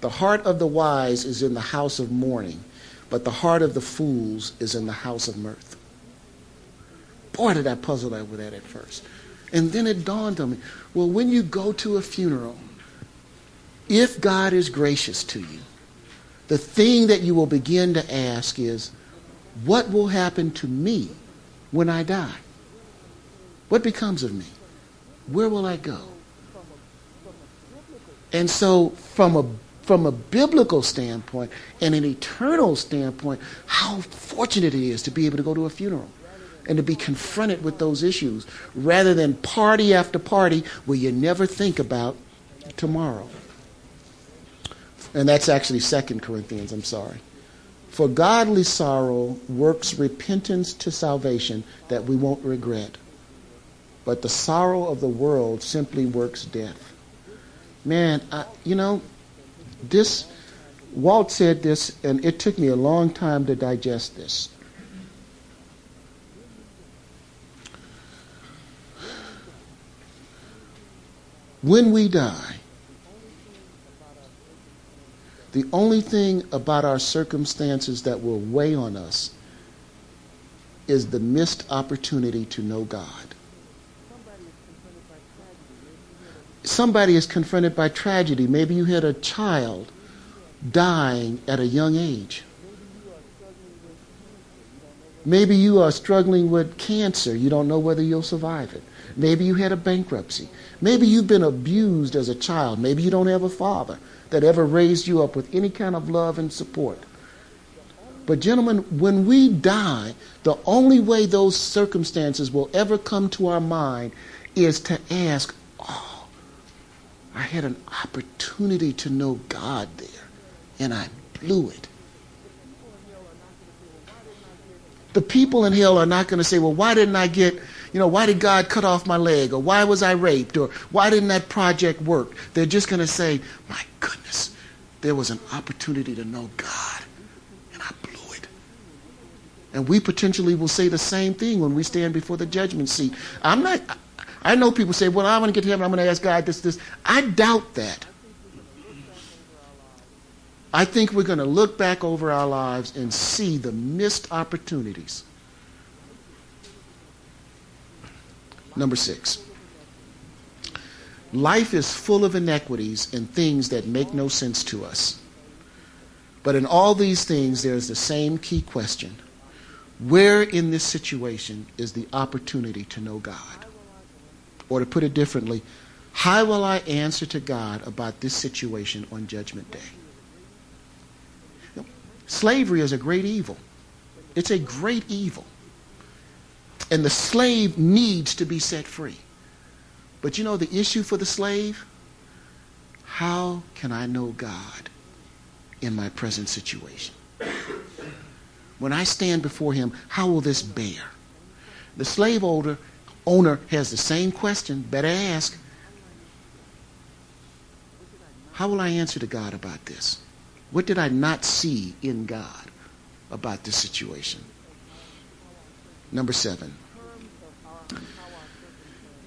The heart of the wise is in the house of mourning, but the heart of the fools is in the house of mirth. Boy, did I puzzle over that at first. And then it dawned on me well, when you go to a funeral, if God is gracious to you, the thing that you will begin to ask is, what will happen to me when I die? What becomes of me? Where will I go? And so, from a from a biblical standpoint and an eternal standpoint, how fortunate it is to be able to go to a funeral and to be confronted with those issues rather than party after party where you never think about tomorrow. And that's actually Second Corinthians, I'm sorry. For godly sorrow works repentance to salvation that we won't regret. But the sorrow of the world simply works death. Man, I, you know, this, Walt said this, and it took me a long time to digest this. When we die, the only thing about our circumstances that will weigh on us is the missed opportunity to know God. Somebody is confronted by tragedy. Maybe you had a child dying at a young age. Maybe you are struggling with cancer. You don't know whether you'll survive it. Maybe you had a bankruptcy. Maybe you've been abused as a child. Maybe you don't have a father that ever raised you up with any kind of love and support. But, gentlemen, when we die, the only way those circumstances will ever come to our mind is to ask, Oh, I had an opportunity to know God there, and I blew it. The people in hell are not going to say, Well, why didn't I get you know, why did God cut off my leg? Or why was I raped? Or why didn't that project work? They're just going to say, my goodness, there was an opportunity to know God, and I blew it. And we potentially will say the same thing when we stand before the judgment seat. I'm not, I know people say, well, I'm going to get to heaven, I'm going to ask God this, this. I doubt that. I think we're going to look back over our lives and see the missed opportunities Number six. Life is full of inequities and things that make no sense to us. But in all these things, there is the same key question Where in this situation is the opportunity to know God? Or to put it differently, how will I answer to God about this situation on Judgment Day? Slavery is a great evil. It's a great evil. And the slave needs to be set free. But you know the issue for the slave? How can I know God in my present situation? When I stand before him, how will this bear? The slave owner, owner has the same question, better ask. How will I answer to God about this? What did I not see in God about this situation? Number seven.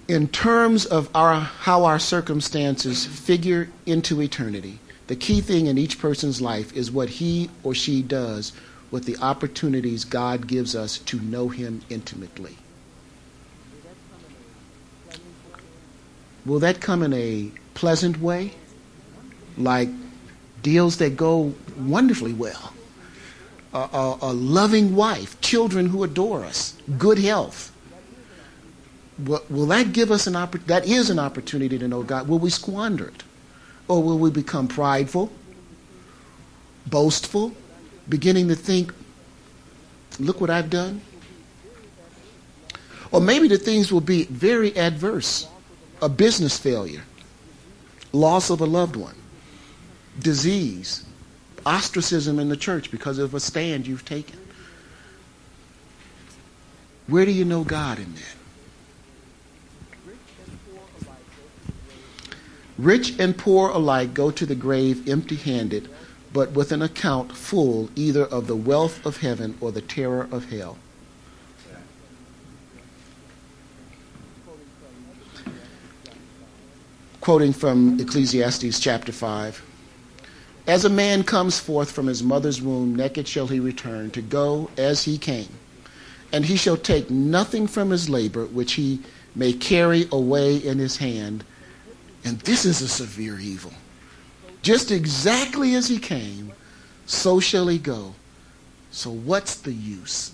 In terms of our, how our circumstances figure into eternity, the key thing in each person's life is what he or she does with the opportunities God gives us to know Him intimately. will that come in a pleasant way? Like deals that go wonderfully well. A, a, a loving wife, children who adore us, good health. Will, will that give us an opportunity? That is an opportunity to know God. Will we squander it? Or will we become prideful, boastful, beginning to think, look what I've done? Or maybe the things will be very adverse a business failure, loss of a loved one, disease, ostracism in the church because of a stand you've taken. Where do you know God in that? Rich and poor alike go to the grave empty handed, but with an account full either of the wealth of heaven or the terror of hell. Quoting from Ecclesiastes chapter 5 As a man comes forth from his mother's womb, naked shall he return, to go as he came. And he shall take nothing from his labor which he may carry away in his hand and this is a severe evil. Just exactly as he came, so shall he go. So what's the use?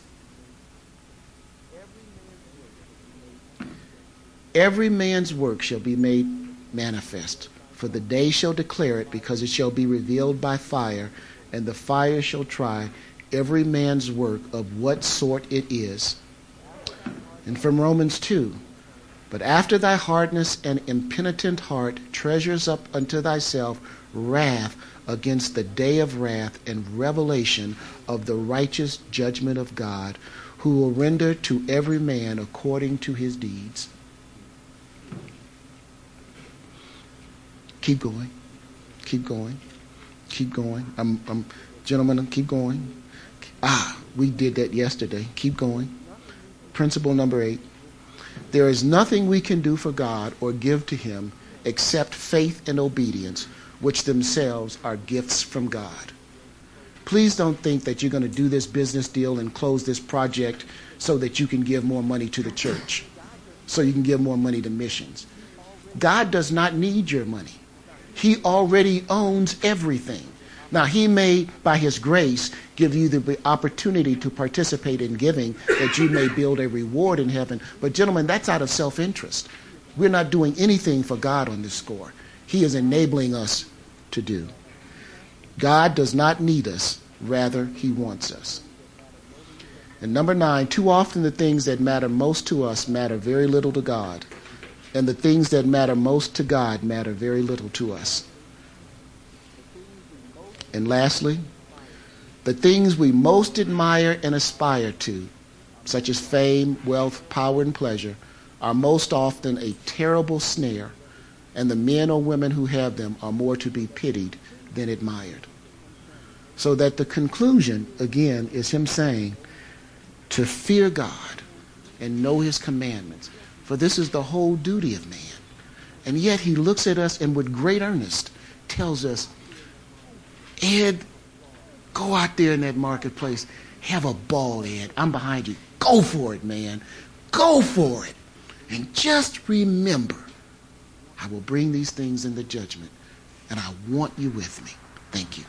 Every man's work shall be made manifest, for the day shall declare it, because it shall be revealed by fire, and the fire shall try every man's work of what sort it is. And from Romans 2 but after thy hardness and impenitent heart treasures up unto thyself wrath against the day of wrath and revelation of the righteous judgment of God, who will render to every man according to his deeds. Keep going. Keep going. Keep going. I'm, I'm gentlemen, keep going. Ah, we did that yesterday. Keep going. Principle number eight. There is nothing we can do for God or give to Him except faith and obedience, which themselves are gifts from God. Please don't think that you're going to do this business deal and close this project so that you can give more money to the church, so you can give more money to missions. God does not need your money. He already owns everything. Now, He may, by His grace, give you the opportunity to participate in giving that you may build a reward in heaven. But, gentlemen, that's out of self interest. We're not doing anything for God on this score. He is enabling us to do. God does not need us, rather, He wants us. And number nine, too often the things that matter most to us matter very little to God. And the things that matter most to God matter very little to us. And lastly, the things we most admire and aspire to, such as fame, wealth, power, and pleasure, are most often a terrible snare, and the men or women who have them are more to be pitied than admired. So that the conclusion, again, is him saying to fear God and know his commandments, for this is the whole duty of man. And yet he looks at us and with great earnest tells us Ed, go out there in that marketplace. Have a ball, Ed. I'm behind you. Go for it, man. Go for it. And just remember, I will bring these things in the judgment, and I want you with me. Thank you.